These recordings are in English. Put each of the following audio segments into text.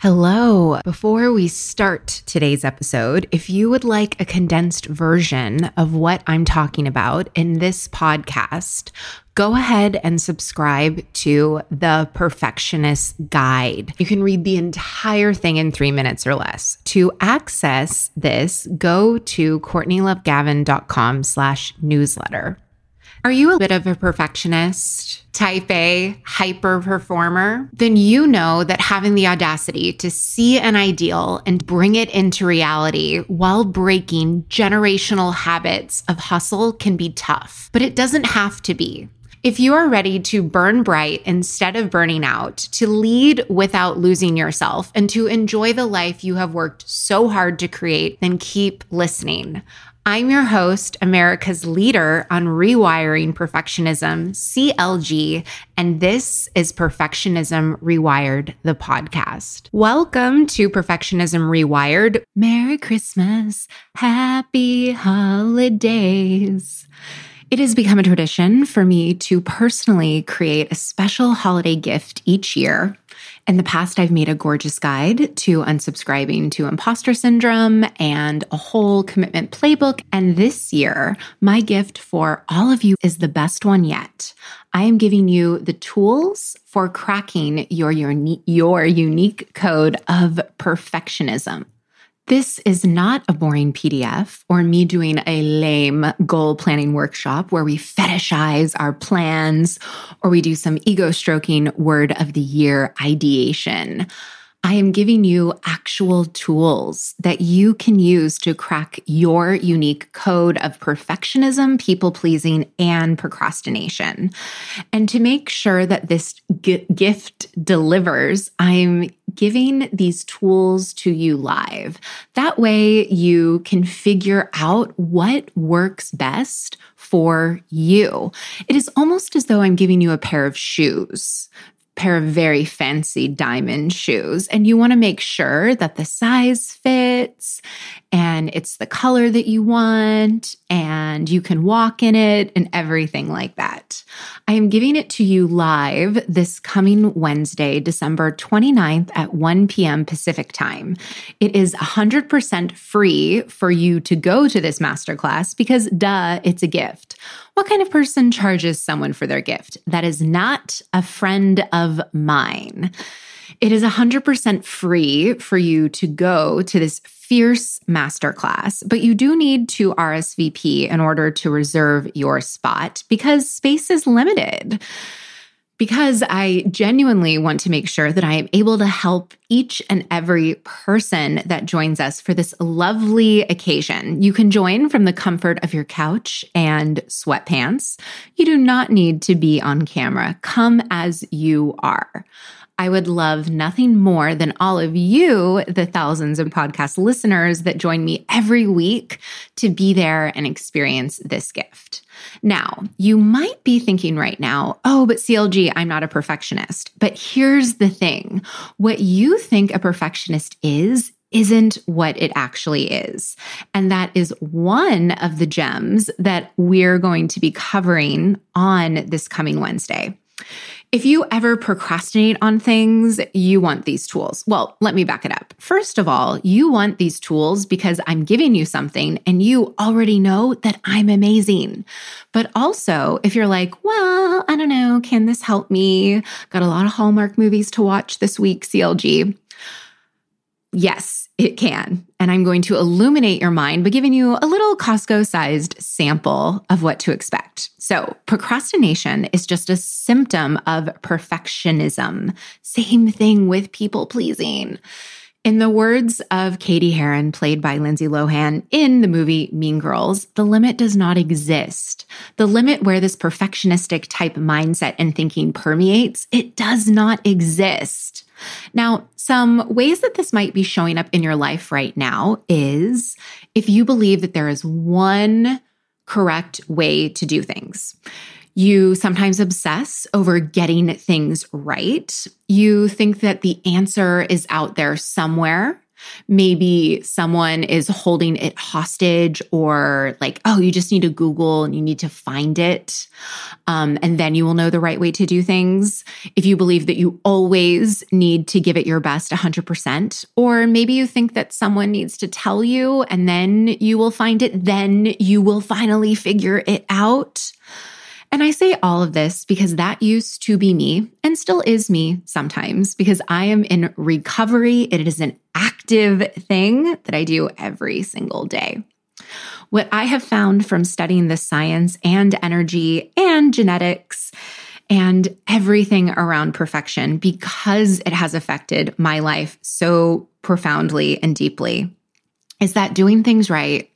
Hello. Before we start today's episode, if you would like a condensed version of what I'm talking about in this podcast, go ahead and subscribe to the Perfectionist Guide. You can read the entire thing in three minutes or less. To access this, go to CourtneyLoveGavin.com slash newsletter. Are you a bit of a perfectionist, type A, hyper performer? Then you know that having the audacity to see an ideal and bring it into reality while breaking generational habits of hustle can be tough, but it doesn't have to be. If you are ready to burn bright instead of burning out, to lead without losing yourself, and to enjoy the life you have worked so hard to create, then keep listening. I'm your host, America's leader on rewiring perfectionism, CLG, and this is Perfectionism Rewired, the podcast. Welcome to Perfectionism Rewired. Merry Christmas, Happy Holidays. It has become a tradition for me to personally create a special holiday gift each year. In the past, I've made a gorgeous guide to unsubscribing to imposter syndrome and a whole commitment playbook. And this year, my gift for all of you is the best one yet. I am giving you the tools for cracking your, uni- your unique code of perfectionism. This is not a boring PDF or me doing a lame goal planning workshop where we fetishize our plans or we do some ego stroking word of the year ideation. I am giving you actual tools that you can use to crack your unique code of perfectionism, people pleasing, and procrastination. And to make sure that this g- gift delivers, I'm giving these tools to you live. That way you can figure out what works best for you. It is almost as though I'm giving you a pair of shoes pair of very fancy diamond shoes and you want to make sure that the size fits and it's the color that you want and you can walk in it and everything like that. I am giving it to you live this coming Wednesday, December 29th at 1 p.m. Pacific time. It is 100% free for you to go to this masterclass because duh, it's a gift. What kind of person charges someone for their gift? That is not a friend of mine. It is 100% free for you to go to this fierce masterclass, but you do need to RSVP in order to reserve your spot because space is limited because I genuinely want to make sure that I am able to help each and every person that joins us for this lovely occasion. You can join from the comfort of your couch and sweatpants. You do not need to be on camera. Come as you are. I would love nothing more than all of you, the thousands of podcast listeners that join me every week, to be there and experience this gift. Now, you might be thinking right now, oh, but CLG, I'm not a perfectionist. But here's the thing what you think a perfectionist is, isn't what it actually is. And that is one of the gems that we're going to be covering on this coming Wednesday. If you ever procrastinate on things, you want these tools. Well, let me back it up. First of all, you want these tools because I'm giving you something and you already know that I'm amazing. But also, if you're like, well, I don't know, can this help me? Got a lot of Hallmark movies to watch this week, CLG. Yes, it can. And I'm going to illuminate your mind by giving you a little Costco sized sample of what to expect. So, procrastination is just a symptom of perfectionism. Same thing with people pleasing. In the words of Cady Heron, played by Lindsay Lohan in the movie Mean Girls, the limit does not exist. The limit where this perfectionistic type mindset and thinking permeates, it does not exist. Now, some ways that this might be showing up in your life right now is if you believe that there is one correct way to do things. You sometimes obsess over getting things right. You think that the answer is out there somewhere. Maybe someone is holding it hostage, or like, oh, you just need to Google and you need to find it. Um, and then you will know the right way to do things. If you believe that you always need to give it your best 100%, or maybe you think that someone needs to tell you and then you will find it, then you will finally figure it out. And I say all of this because that used to be me and still is me sometimes because I am in recovery. It is an active thing that I do every single day. What I have found from studying the science and energy and genetics and everything around perfection because it has affected my life so profoundly and deeply is that doing things right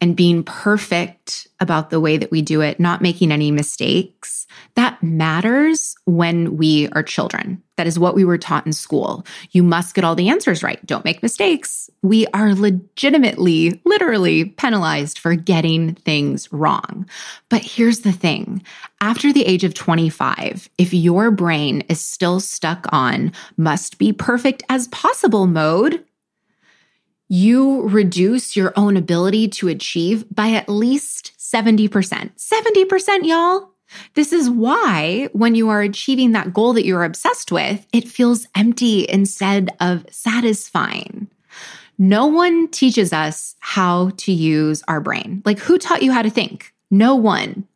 and being perfect about the way that we do it, not making any mistakes, that matters when we are children. That is what we were taught in school. You must get all the answers right. Don't make mistakes. We are legitimately, literally penalized for getting things wrong. But here's the thing after the age of 25, if your brain is still stuck on must be perfect as possible mode, you reduce your own ability to achieve by at least 70%. 70%, y'all. This is why when you are achieving that goal that you're obsessed with, it feels empty instead of satisfying. No one teaches us how to use our brain. Like, who taught you how to think? No one.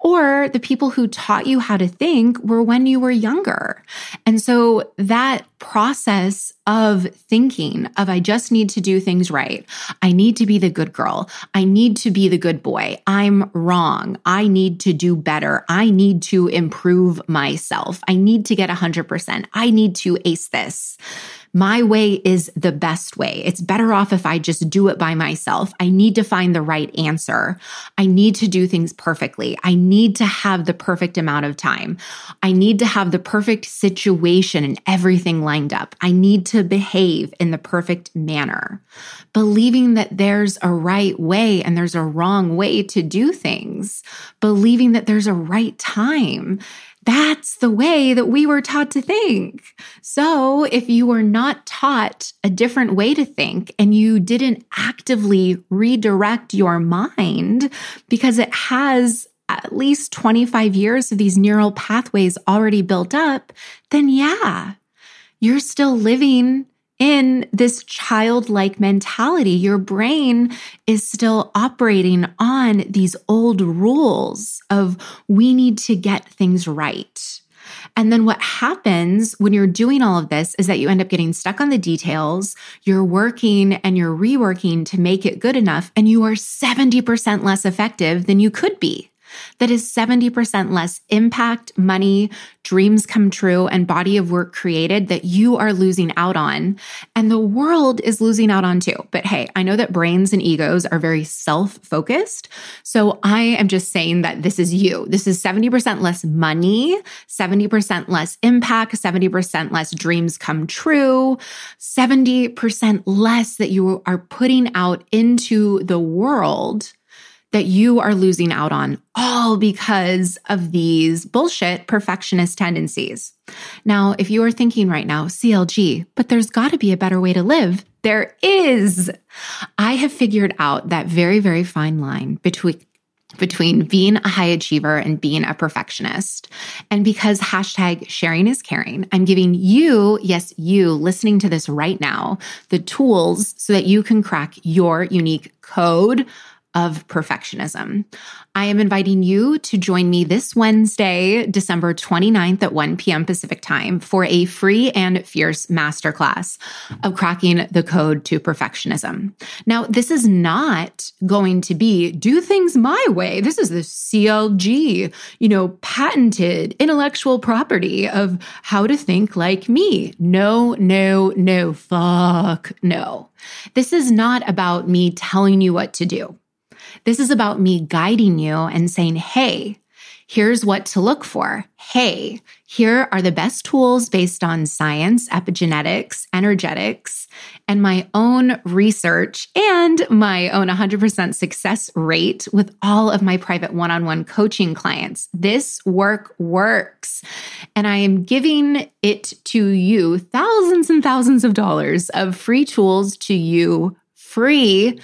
Or the people who taught you how to think were when you were younger. And so that process of thinking of I just need to do things right. I need to be the good girl. I need to be the good boy. I'm wrong. I need to do better. I need to improve myself. I need to get 100%. I need to ace this my way is the best way. It's better off if I just do it by myself. I need to find the right answer. I need to do things perfectly. I need to have the perfect amount of time. I need to have the perfect situation and everything lined up. I need to behave in the perfect manner. Believing that there's a right way and there's a wrong way to do things. Believing that there's a right time that's the way that we were taught to think. So, if you were not taught a different way to think and you didn't actively redirect your mind because it has at least 25 years of these neural pathways already built up, then yeah, you're still living in this childlike mentality. Your brain is still operating on these old rules of we need to get things right. And then what happens when you're doing all of this is that you end up getting stuck on the details. You're working and you're reworking to make it good enough, and you are 70% less effective than you could be that is 70% less impact, money, dreams come true, and body of work created that you are losing out on. And the world is losing out on too. But hey, I know that brains and egos are very self focused. So I am just saying that this is you. This is 70% less money, 70% less impact, 70% less dreams come true, 70% less that you are putting out into the world that you are losing out on, all because of these bullshit perfectionist tendencies. Now, if you are thinking right now, CLG, but there's got to be a better way to live, there is. I have figured out that very, very fine line between between being a high achiever and being a perfectionist. And because hashtag sharing is caring, I'm giving you, yes, you listening to this right now, the tools so that you can crack your unique code of perfectionism. I am inviting you to join me this Wednesday, December 29th at 1 p.m. Pacific time for a free and fierce masterclass of cracking the code to perfectionism. Now, this is not going to be do things my way. This is the CLG, you know, patented intellectual property of how to think like me. No, no, no, fuck no. This is not about me telling you what to do. This is about me guiding you and saying, hey, Here's what to look for. Hey, here are the best tools based on science, epigenetics, energetics, and my own research and my own 100% success rate with all of my private one on one coaching clients. This work works. And I am giving it to you thousands and thousands of dollars of free tools to you free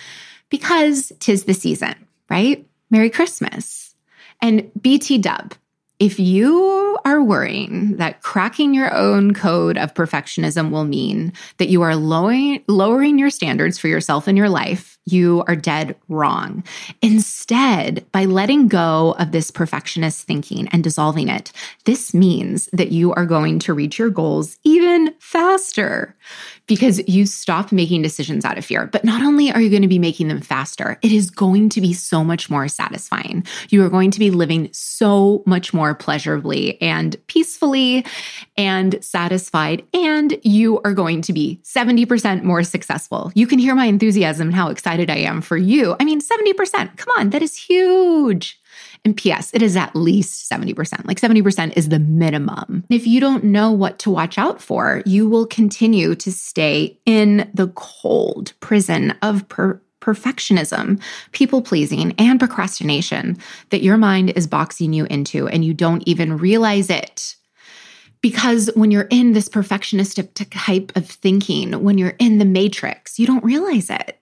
because tis the season, right? Merry Christmas. And BT dub, if you are worrying that cracking your own code of perfectionism will mean that you are lowering, lowering your standards for yourself and your life, you are dead wrong. Instead, by letting go of this perfectionist thinking and dissolving it, this means that you are going to reach your goals even faster because you stop making decisions out of fear. But not only are you going to be making them faster, it is going to be so much more satisfying. You are going to be living so much more pleasurably and peacefully and satisfied, and you are going to be 70% more successful. You can hear my enthusiasm and how excited I am for you. I mean, 70%. Come on, that is huge. And P.S., it is at least 70%. Like 70% is the minimum. If you don't know what to watch out for, you will continue to stay in the cold prison of per- perfectionism, people pleasing, and procrastination that your mind is boxing you into and you don't even realize it. Because when you're in this perfectionistic type of thinking, when you're in the matrix, you don't realize it.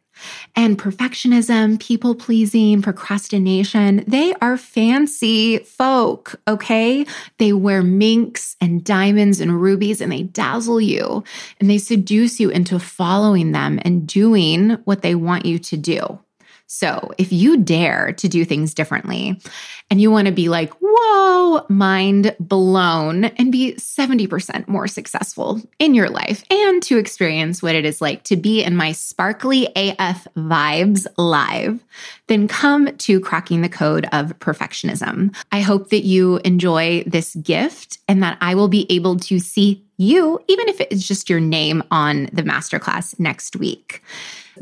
And perfectionism, people pleasing, procrastination, they are fancy folk, okay? They wear minks and diamonds and rubies and they dazzle you and they seduce you into following them and doing what they want you to do. So if you dare to do things differently and you want to be like, whoa, mind blown and be 70% more successful in your life and to experience what it is like to be in my sparkly AF vibes live, then come to cracking the code of perfectionism. I hope that you enjoy this gift and that I will be able to see you, even if it's just your name on the masterclass next week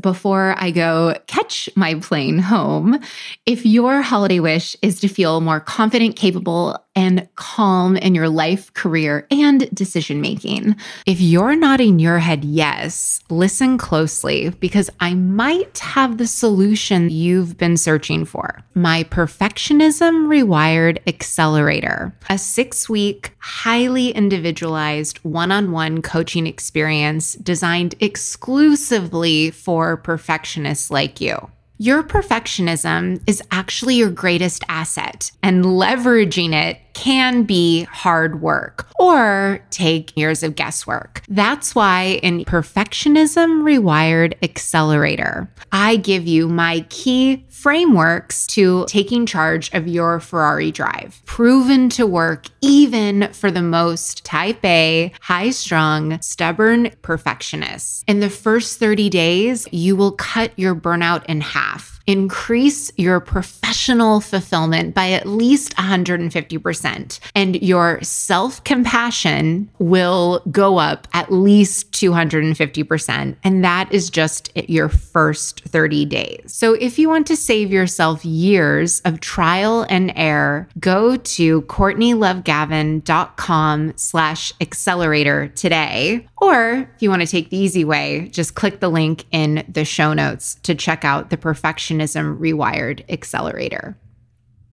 before I go catch my plane home, if your holiday wish is to feel more confident, capable, and calm in your life, career, and decision making. If you're nodding your head yes, listen closely because I might have the solution you've been searching for. My Perfectionism Rewired Accelerator, a six week, highly individualized one on one coaching experience designed exclusively for perfectionists like you. Your perfectionism is actually your greatest asset, and leveraging it can be hard work or take years of guesswork. That's why in Perfectionism Rewired Accelerator, I give you my key frameworks to taking charge of your Ferrari drive, proven to work even for the most type A, high strung, stubborn perfectionists. In the first 30 days, you will cut your burnout in half increase your professional fulfillment by at least 150%. And your self compassion will go up at least 250%. And that is just your first 30 days. So if you want to save yourself years of trial and error, go to CourtneyLoveGavin.com slash accelerator today. Or if you want to take the easy way, just click the link in the show notes to check out the perfection Perfectionism Rewired Accelerator.